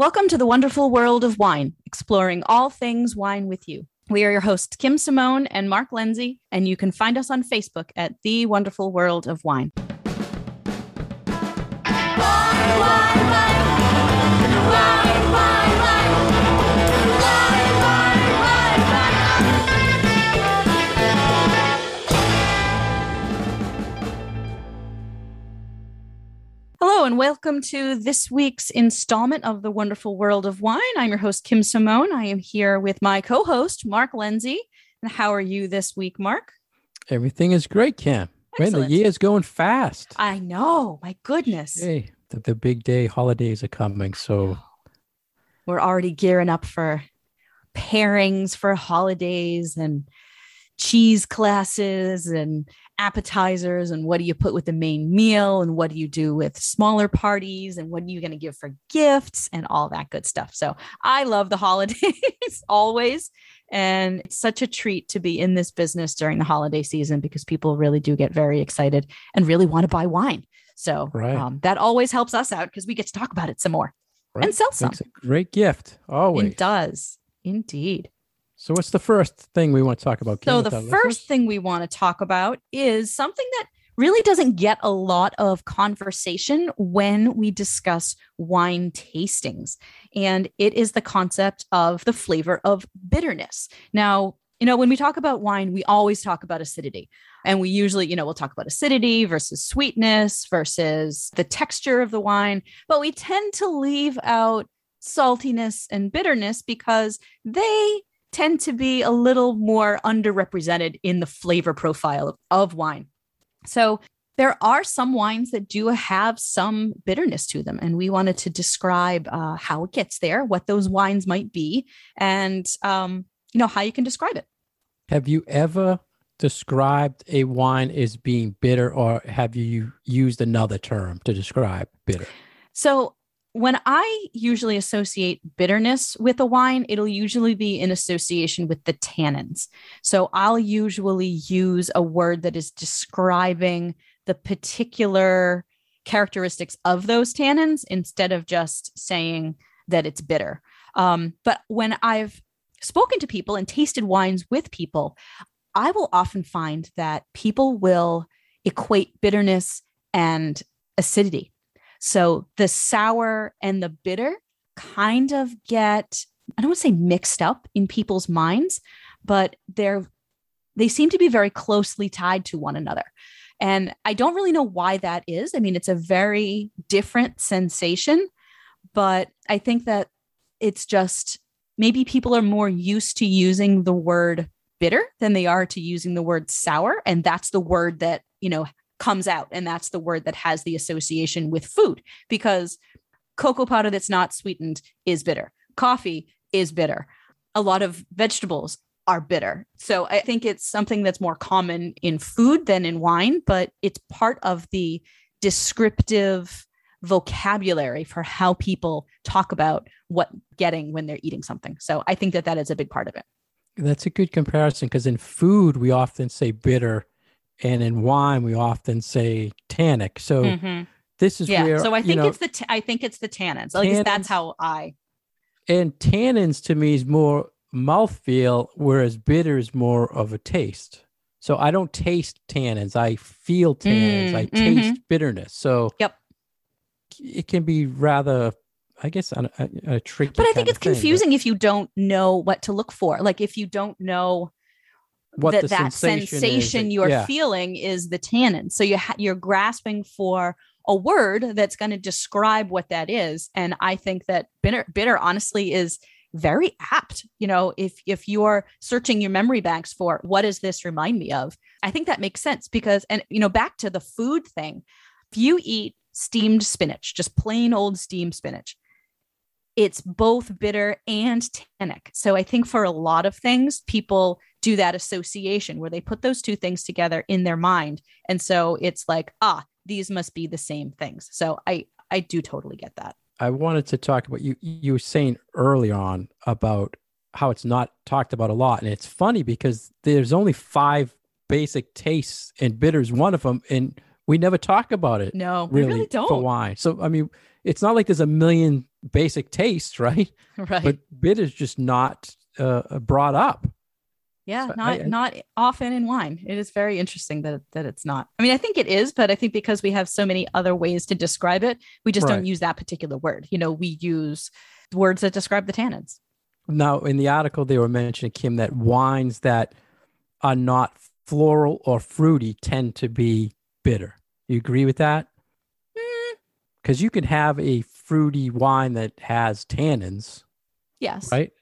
Welcome to the wonderful world of wine, exploring all things wine with you. We are your hosts, Kim Simone and Mark Lindsay, and you can find us on Facebook at The Wonderful World of Wine. Hello, and welcome to this week's installment of The Wonderful World of Wine. I'm your host, Kim Simone. I am here with my co host, Mark Lindsay. And how are you this week, Mark? Everything is great, Kim. Man, the year is going fast. I know, my goodness. Hey, the, the big day holidays are coming. So, oh, We're already gearing up for pairings for holidays and cheese classes and appetizers and what do you put with the main meal and what do you do with smaller parties and what are you going to give for gifts and all that good stuff. So I love the holidays always. And it's such a treat to be in this business during the holiday season because people really do get very excited and really want to buy wine. So Right. um, that always helps us out because we get to talk about it some more right, and sell some. Great gift. Always. It does indeed. So, what's the first thing we want to talk about? Kim, So the first listeners? thing we want to talk about is something that really doesn't get a lot of conversation when we discuss wine tastings. And it is the concept of the flavor of bitterness. Now, you know, when we talk about wine, we always talk about acidity. And we usually, you know, we'll talk about acidity versus sweetness versus the texture of the wine, but we tend to leave out saltiness and bitterness because they tend to be a little more underrepresented in the flavor profile of, wine. So there are some wines that do have some bitterness to them, and we wanted to describe uh, how it gets there, what those wines might be, and um, you know how you can describe it. Have you ever described a wine as being bitter, or have you used another term to describe bitter? So when I usually associate bitterness with a wine, it'll usually be in association with the tannins. So I'll usually use a word that is describing the particular characteristics of those tannins instead of just saying that it's bitter. Um, but when I've spoken to people and tasted wines with people, I will often find that people will equate bitterness and acidity. So the sour and the bitter kind of get, I don't want to say mixed up in people's minds, but they're they seem to be very closely tied to one another. And I don't really know why that is. I mean, it's a very different sensation, but I think that it's just maybe people are more used to using the word bitter than they are to using the word sour. And that's the word that, you know, comes out. And that's the word that has the association with food because cocoa powder that's not sweetened is bitter. Coffee is bitter. A lot of vegetables are bitter. So I think it's something that's more common in food than in wine, but it's part of the descriptive vocabulary for how people talk about what getting when they're eating something. So I think that that is a big part of it. That's a good comparison because in food, we often say bitter, and in wine, we often say tannic. So, Mhm. this is Yeah. where So I you think know, it's the t- I think it's the tannins. At least that's how I And tannins to me is more mouthfeel, whereas bitter is more of a taste. So I don't taste tannins. I feel tannins. Mm, I taste bitterness. So Yep. it can be rather, I guess, a, a, a tricky. But I think it's thing, but confusing if you don't know what to look for. Like if you don't know What that the that sensation, sensation, you're yeah. feeling is the tannin. So you ha- you're grasping for a word that's going to describe what that is. And I think that bitter, bitter honestly is very apt. You know, if if you're searching your memory banks for what does this remind me of, I think that makes sense because and you know back to the food thing, if you eat steamed spinach, just plain old steamed spinach, it's both bitter and tannic. So I think for a lot of things, people do that association where they put those two things together in their mind. And so it's like, ah, these must be the same things. So I I do totally get that. I wanted to talk about you. You were saying early on about how it's not talked about a lot, and it's funny because there's only five basic tastes, and bitter's one of them, and we never talk about it No, we really, really don't. wine. So I mean, it's not like there's a million basic tastes, right? Right. But bitter is just not uh, brought up. Yeah, so not I- I- not often in wine. It is very interesting that that it's not. I mean, I think it is, but I think because we have so many other ways to describe it, we just Right. don't use that particular word. You know, we use words that describe the tannins. Now, in the article, they were mentioning, Kim, that wines that are not floral or fruity tend to be bitter. You agree with that? Mm, Because you can have a fruity wine that has tannins, yes. right?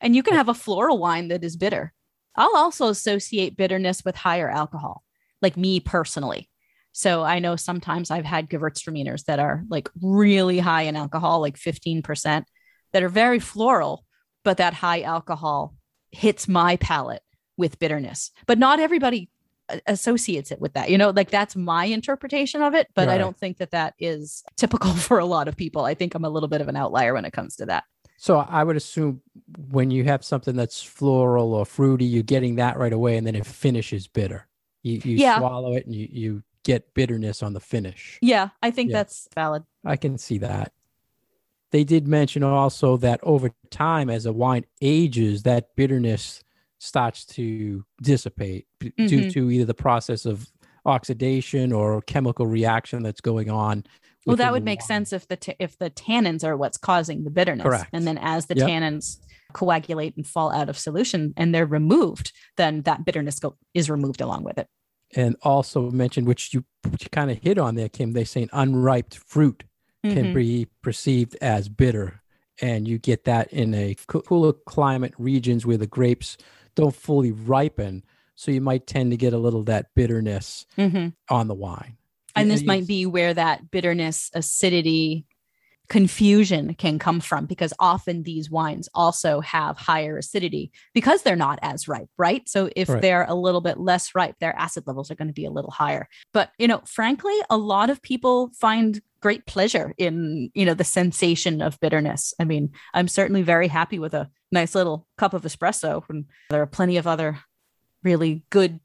And you can have a floral wine that is bitter. I'll also associate bitterness with higher alcohol, like me personally. So I know sometimes I've had Gewürztraminers that are like really high in alcohol, like 15%, that are very floral, but that high alcohol hits my palate with bitterness. But not everybody uh, associates it with that. You know, like that's my interpretation of it, but I don't think that that is typical for a lot of people. I think I'm a little bit of an outlier when it comes to that. So I would assume when you have something that's floral or fruity, you're getting that right away, and then it finishes bitter. You, you Yeah. swallow it and you, you get bitterness on the finish. Yeah, I think Yeah. that's valid. I can see that. They did mention also that over time, as a wine ages, that bitterness starts to dissipate b- due mm-hmm. to either the process of oxidation or chemical reaction that's going on. Well, that would make sense if the t- if the tannins are what's causing the bitterness, Correct. and then as the Yep. tannins coagulate and fall out of solution and they're removed, then that bitterness go- is removed along with it. And also mentioned, which you, kind of hit on there, Kim, they saying unripe fruit can Mhm. be perceived as bitter. And you get that in a cooler climate regions where the grapes don't fully ripen. So you might tend to get a little of that bitterness Mhm. on the wine. And this might be where that bitterness, acidity, confusion can come from because often these wines also have higher acidity because they're not as ripe, right? So if Right. they're a little bit less ripe, their acid levels are going to be a little higher. But, you know, frankly, a lot of people find great pleasure in, you know, the sensation of bitterness. I mean, I'm certainly very happy with a nice little cup of espresso and there are plenty of other really good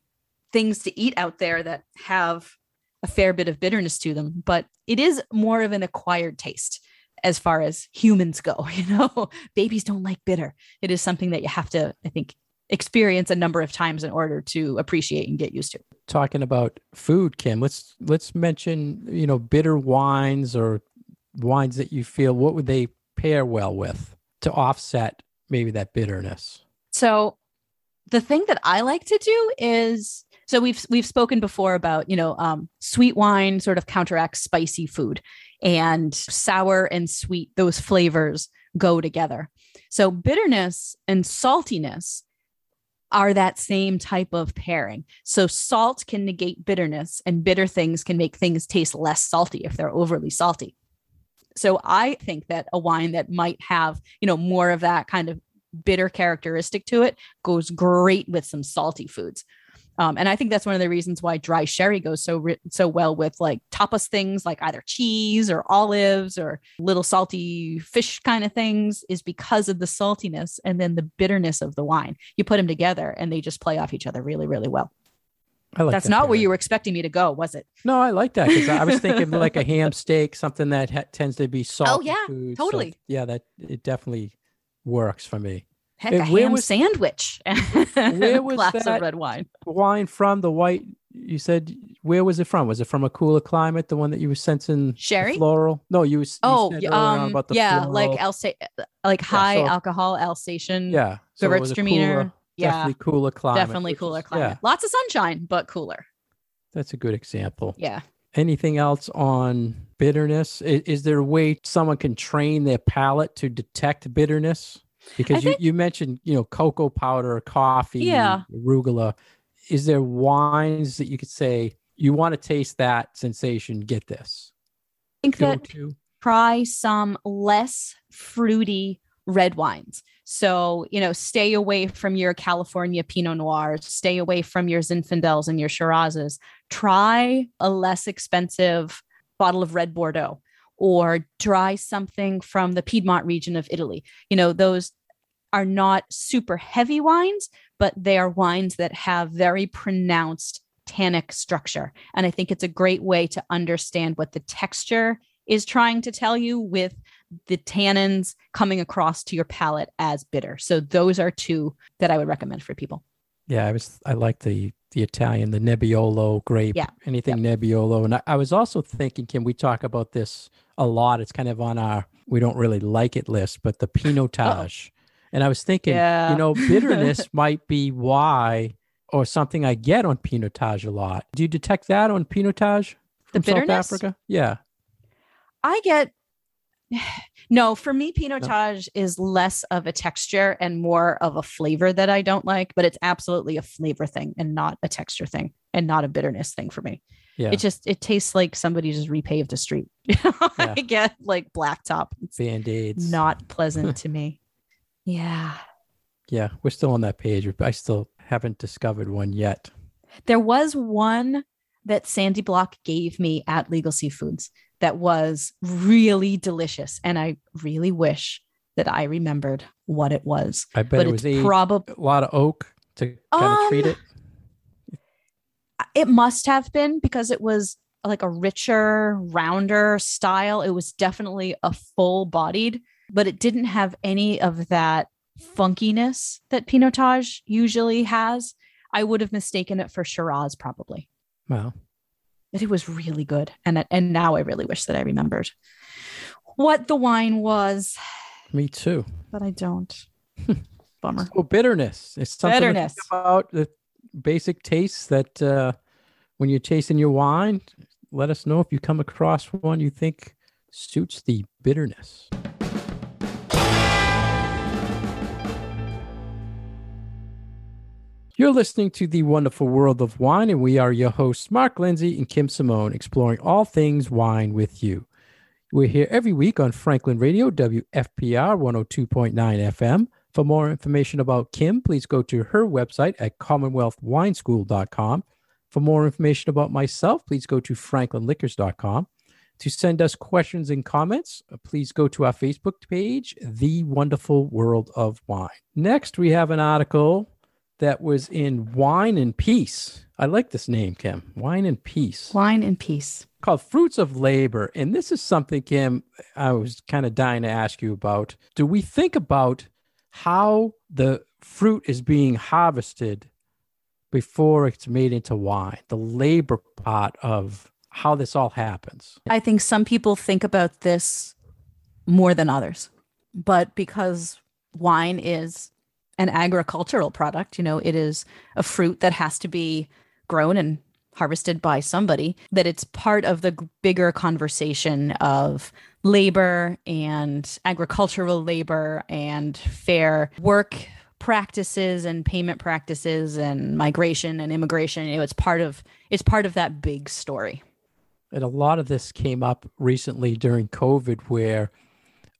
things to eat out there that have a fair bit of bitterness to them, but it is more of an acquired taste as far as humans go. You know, babies don't like bitter. It is something that you have to, I think, experience a number of times in order to appreciate and get used to. talking about food, Kim, let's let's mention, you know, bitter wines or wines that you feel what would they pair well with to offset maybe that bitterness? So the thing that I like to do is so we've we've spoken before about you know um, sweet wine sort of counteracts spicy food and sour and sweet those flavors go together. So bitterness and saltiness are that same type of pairing. So salt can negate bitterness and bitter things can make things taste less salty if they're overly salty. So i think that a wine that might have you know more of that kind of bitter characteristic to it goes great with some salty foods. Um, and I think that's one of the reasons why dry sherry goes so ri- so well with like tapas things like either cheese or olives or little salty fish kind of things is because of the saltiness and then the bitterness of the wine. You put them together and they just play off each other really really well. I like that's that not where you were expecting me to go, was it? No, I like that because I was thinking like a ham steak, something that ha- tends to be salty. Oh, yeah, food, so, totally. yeah, that it definitely works for me. Heck, And a ham was- sandwich. where was glass that? of red wine. Wine from the white. You said where was it from? Was it from a cooler climate? The one that you were sensing Sherry? floral? No, you. you Oh, said y- earlier on um, about the yeah, floral. like Alsa- like high so- alcohol Alsatian. yeah, so it was Gewürztraminer. cooler- Yeah, definitely cooler climate. definitely cooler is- climate. Yeah, Lots of sunshine, but cooler. that's a good example. Yeah. Anything else on bitterness? Is, is there a way someone can train their palate to detect bitterness? Because you, think- you mentioned, you know, cocoa powder, coffee, Yeah. arugula. Is there wines that you could say you want to taste that sensation? Get this. I think Go that to try some less fruity red wines. So, you know, stay away from your California Pinot Noirs, stay away from your Zinfandels and your Shirazes. Try a less expensive bottle of red Bordeaux or try something from the Piedmont region of Italy. You know, those are not super heavy wines, but they are wines that have very pronounced tannic structure. And I think it's a great way to understand what the texture is trying to tell you with the tannins coming across to your palate as bitter. So those are two that I would recommend for people. Yeah, I was I like the the Italian, the Nebbiolo grape, Yeah. anything Nebbiolo. And I, I was also thinking, can we talk about this a lot? It's kind of on our we don't really like it list, but the Pinotage. And I was thinking, Yeah. you know, bitterness might be why or something I get on Pinotage a lot. Do you detect that on Pinotage The from South bitterness? Africa? Yeah. I get no, for me, Pinotage is less of a texture and more of a flavor that I don't like, but it's absolutely a flavor thing and not a texture thing and not a bitterness thing for me. Yeah. It just it tastes like somebody just repaved a street. I get like blacktop. Band-aids. not pleasant to me. Yeah. Yeah. We're still on that page. but I still haven't discovered one yet. There was one that Sandy Block gave me at Legal Seafoods that was really delicious. And I really wish that I remembered what it was. I bet but it was it's a, probably a lot of oak to kind of treat Um, it. it must have been because it was like a richer, rounder style. It was definitely a full bodied, but it didn't have any of that funkiness that Pinotage usually has. I would have mistaken it for Shiraz probably. Wow. But it was really good. And and now I really wish that I remembered what the wine was, me too. but I don't. Bummer. Oh, bitterness. It's something Bitterness. about the basic tastes that uh, when you're tasting your wine, let us know if you come across one you think suits the bitterness. You're listening to The Wonderful World of Wine, and we are your hosts, Mark Lindsay and Kim Simone, exploring all things wine with you. We're here every week on Franklin Radio, WFPR 102.9 FM. For more information about Kim, please go to her website at commonwealthwineschool.com. For more information about myself, please go to franklinliquors.com. To send us questions and comments, please go to our Facebook page, The Wonderful World of Wine. Next, we have an article that was in Wine and Peace. I like this name, Kim. Wine and Peace Wine and peace. called Fruits of Labor. And this is something, Kim, I was kind of dying to ask you about. Do we think about how the fruit is being harvested before it's made into wine? The labor part of how this all happens. I think some people think about this more than others, but because wine is an agricultural product, you know, it is a fruit that has to be grown and harvested by somebody, that it's part of the bigger conversation of labor and agricultural labor and fair work practices and payment practices and migration and immigration. You know it's part of it's part of that big story. And a lot of this came up recently during COVID, where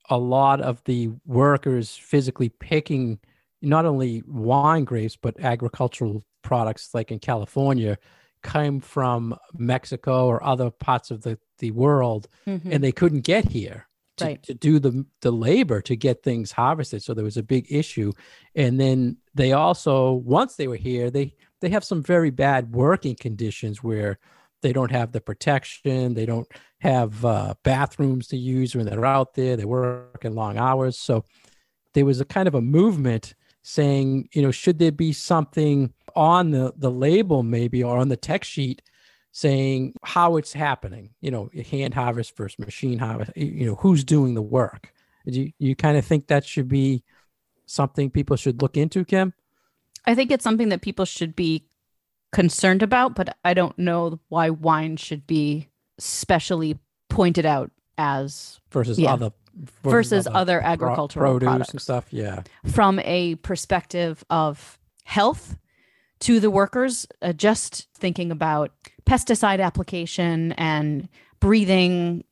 a lot of the workers physically picking not only wine grapes, but agricultural products like in California came from Mexico or other parts of the, the world and they couldn't get here to, Right. to do the, the labor to get things harvested. So there was a big issue. And then they also, once they were here, they, they have some very bad working conditions where they don't have the protection they don't have uh, bathrooms to use when they're out there they work in long hours so there was a kind of a movement saying you know should there be something on the the label maybe or on the tech sheet saying how it's happening you know hand harvest versus machine harvest you know who's doing the work do you, you kind of think that should be something people should look into kim I think it's something that people should be concerned about, but I don't know why wine should be specially pointed out as versus Yeah. other versus other agricultural produce products. and stuff yeah from a perspective of health to the workers, uh, just thinking about pesticide application and breathing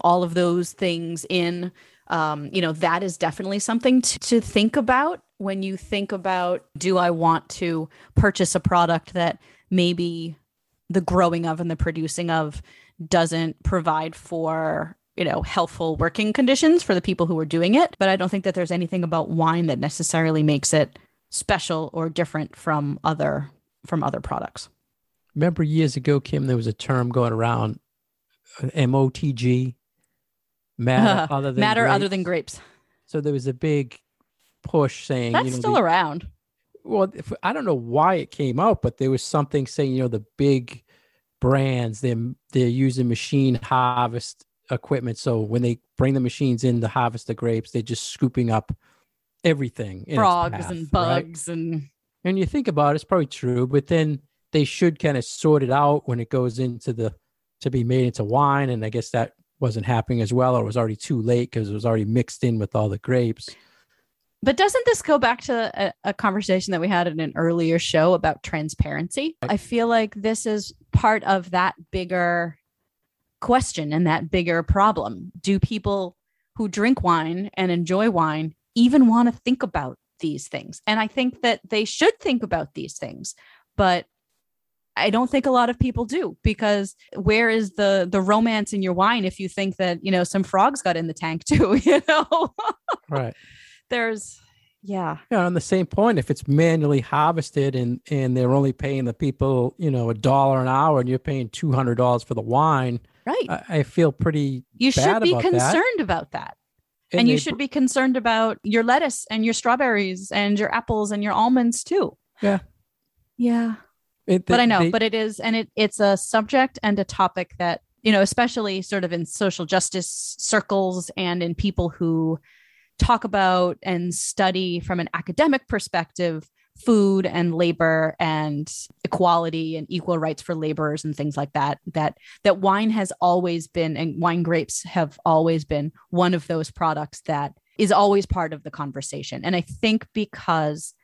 all of those things in. Um, you know, that is definitely something to, to think about when you think about do I want to purchase a product that maybe the growing of and the producing of doesn't provide for you know healthful working conditions for the people who are doing it but i don't think that there's anything about wine that necessarily makes it special or different from other from other products remember years ago kim there was a term going around uh, motg matter other than matter grapes. other than grapes. So there was a big push saying That's you know, still the- around. well if, i don't know why it came out but there was something saying you know the big brands they're they're using machine harvest equipment so when they bring the machines in to harvest the grapes they're just scooping up everything frogs path, and right? bugs and and you think about it it's probably true but then they should kind of sort it out when it goes into the to be made into wine and i guess that wasn't happening as well or it was already too late because it was already mixed in with all the grapes But doesn't this go back to a, a conversation that we had in an earlier show about transparency? I feel like this is part of that bigger question and that bigger problem. Do people who drink wine and enjoy wine even want to think about these things? And I think that they should think about these things, but I don't think a lot of people do because where is the the romance in your wine if you think that, you know, some frogs got in the tank too, you know? right There's yeah. Yeah, on the same point, if it's manually harvested and and they're only paying the people, you know, a dollar an hour, and you're paying two hundred dollars for the wine, Right. I, I feel pretty. you should be about that. concerned about that. And, you they- should be concerned about your lettuce and your strawberries and your apples and your almonds too. Yeah. Yeah. it- but I know, they- but it is and it it's a subject and a topic that, you know, especially sort of in social justice circles and in people who talk about and study from an academic perspective food and labor and equality and equal rights for laborers and things like that that that wine has always been and wine grapes have always been one of those products that is always part of the conversation. And i think because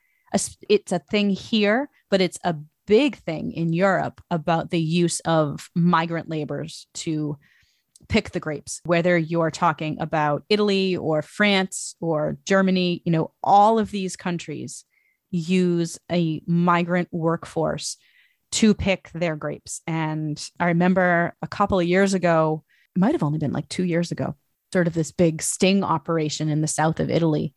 it's a thing here but it's a big thing in europe about the use of migrant laborers to pick the grapes whether you're talking about italy or france or germany you know all of these countries use a migrant workforce to pick their grapes. And I remember a couple of years ago, it might have only been like two years ago, sort of this big sting operation in the south of Italy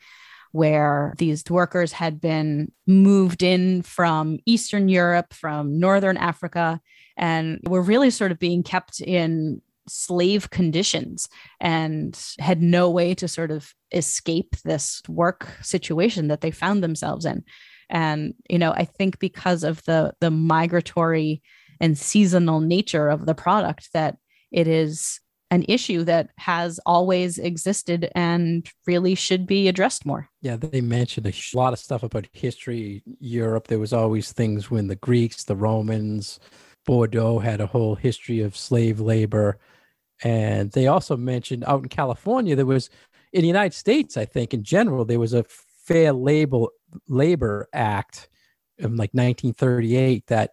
where these workers had been moved in from Eastern Europe, from Northern Africa, and were really sort of being kept in slave conditions and had no way to sort of escape this work situation that they found themselves in. And you know i think because of the the migratory and seasonal nature of the product that it is an issue that has always existed and really should be addressed more. Yeah, they mentioned a lot of stuff about history. Europe, there was always things when the Greeks, the Romans, Bordeaux had a whole history of slave labor, and they also mentioned out in California there was in the United States, I think in general there was a Fair Labor Labor Act in like 1938 that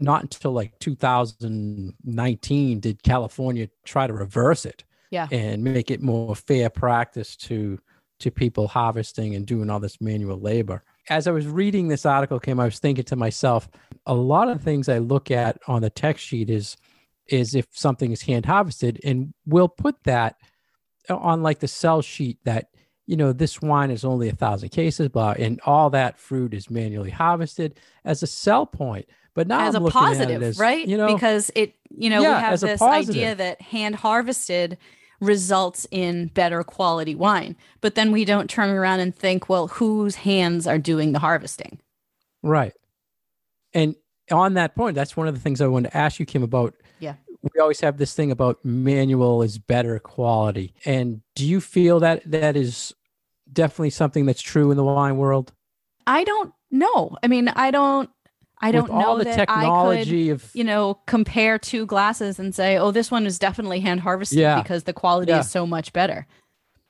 not until like 2019 did California try to reverse it yeah and make it more fair practice to to people harvesting and doing all this manual labor. As I was reading this article, Kim, I was thinking to myself, a lot of things I look at on the tech sheet is is if something is hand harvested, and we'll put that on like the sell sheet that you know this wine is only a thousand cases, blah, and all that fruit is manually harvested as a sell point. But now as I'm a looking at it positive as, right You know, because it you know Yeah, we have this idea that hand harvested results in better quality wine but then we don't turn around and think well whose hands are doing the harvesting Right. And on that point, that's one of the things I wanted to ask you, Kim, about. We always have this thing about manual is better quality. And do you feel that that is definitely something that's true in the wine world? I don't know. I mean, I don't I don't With all know the that I could, of you know, compare two glasses and say, "Oh, this one is definitely hand harvested Yeah. because the quality Yeah. is so much better."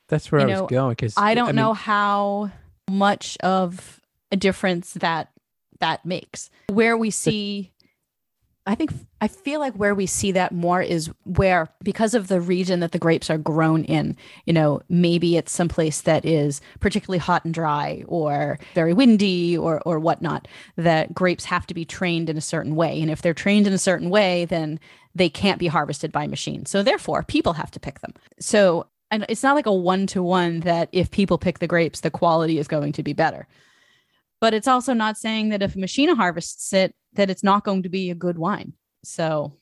that's where you I was going because I don't know how much of a difference that that makes. Where we see I think I feel like where we see that more is where because of the region that the grapes are grown in, you know, maybe it's someplace that is particularly hot and dry or very windy or or whatnot, that grapes have to be trained in a certain way. And if they're trained in a certain way, then they can't be harvested by machine. So therefore people have to pick them. So and it's not like a one to one that if people pick the grapes, the quality is going to be better. But it's also not saying that if a machine harvests it, that it's not going to be a good wine. So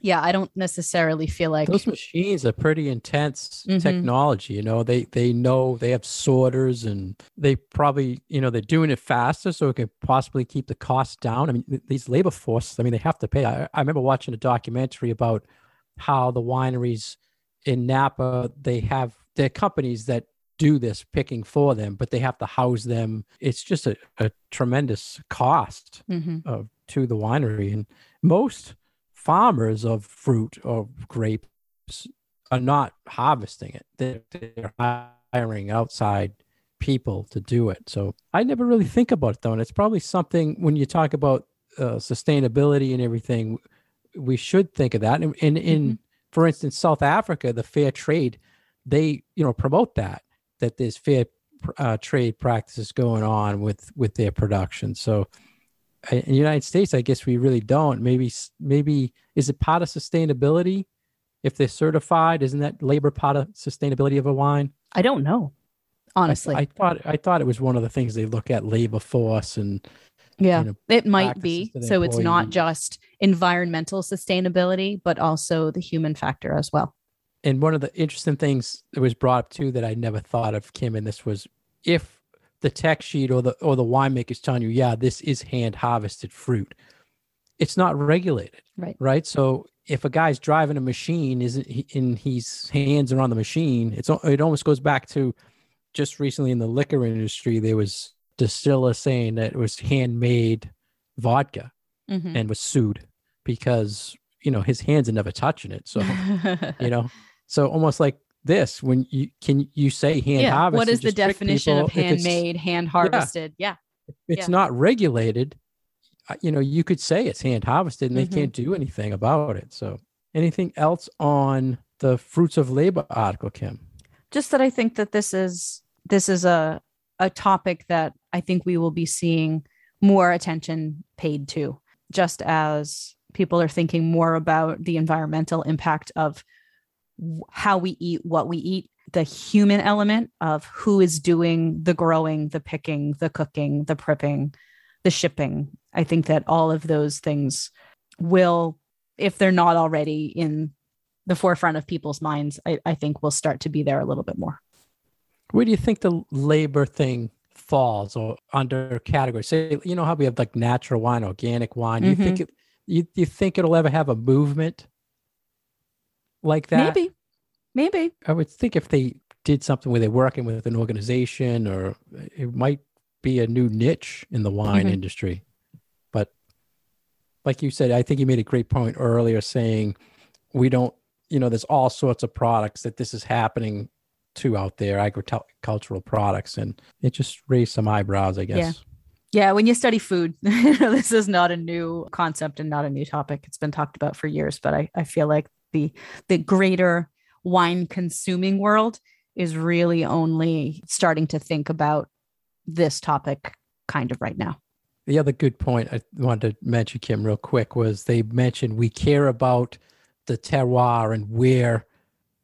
yeah, I don't necessarily feel like those machines are pretty intense Mhm. technology. You know, they they know they have sorters and they probably you know they're doing it faster so it can possibly keep the costs down. I mean, these labor force. I mean, they have to pay. I, I remember watching a documentary about how the wineries in Napa they have their companies that do this picking for them, but they have to house them. It's just a, a tremendous cost Mhm. of to the winery. And most farmers of fruit or grapes are not harvesting it. They're, they're hiring outside people to do it. So i never really think about it though. And it's probably something when you talk about uh, sustainability and everything we should think of that. And in, in for instance south africa the fair trade they you know promote that that there's fair uh, trade practices going on with with their production so uh, in the United States, I guess we really don't. Maybe, maybe is it part of sustainability? If they're certified, isn't that labor part of sustainability of a wine? I don't know. Honestly. I, thought I thought it was one of the things they look at labor force and yeah. you know, it might be. So it's not just environmental sustainability, but also the human factor as well. And one of the interesting things that was brought up too that I never thought of, Kim, and this was if the tech sheet or the or the winemaker's telling you, yeah, this is hand harvested fruit, it's not regulated. Right. right? So if a guy's driving a machine, isn't he, and his hands are on the machine, it's it almost goes back to just recently in the liquor industry, there was distiller saying that it was handmade vodka Mhm. and was sued because you know his hands are never touching it. So you know, so almost like this, when you can you say hand yeah. harvested? What is the definition of people. If handmade, hand harvested? Yeah. it's Yeah. not regulated, uh, you know, you could say it's hand harvested and Mhm. they can't do anything about it. So, anything else on the fruits of labor article, Kim? just that I think that this is this is a a topic that I think we will be seeing more attention paid to, just as people are thinking more about the environmental impact of w- how we eat, what we eat, the human element of who is doing the growing, the picking, the cooking, the prepping, the shipping. I think that all of those things will, if they're not already in the forefront of people's minds, I, I think will start to be there a little bit more. Where do you think the labor thing falls or under category? Say, you know how we have like natural wine, organic wine. You think mm-hmm. it, you, you think it'll ever have a movement like that? Maybe, maybe. I would think if they did something where they're working with an organization or it might be a new niche in the wine Mhm. industry. But like you said, I think you made a great point earlier saying we don't, you know, there's all sorts of products that this is happening to out there, agricultural products, and it just raised some eyebrows, I guess. Yeah, when you study food, this is not a new concept and not a new topic. It's been talked about for years, but I, I feel like the the greater wine consuming world is really only starting to think about this topic kind of right now. The other good point I wanted to mention, Kim, real quick, was they mentioned we care about the terroir and where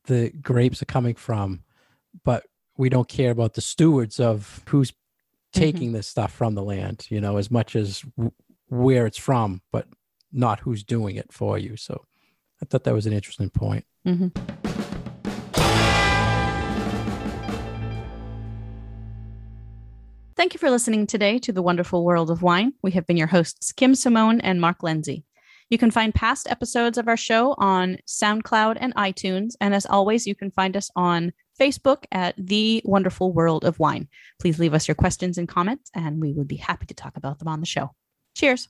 the grapes are coming from, but we don't care about the stewards of who's mm-hmm. taking this stuff from the land, you know, as much as w- where it's from, but not who's doing it for you. So I thought that was an interesting point. Mhm. Thank you for listening today to The Wonderful World of Wine. We have been your hosts, Kim Simone and Mark Lindsay. You can find past episodes of our show on SoundCloud and iTunes. And as always, you can find us on Facebook at The Wonderful World of Wine. Please leave us your questions and comments, and we would be happy to talk about them on the show. Cheers.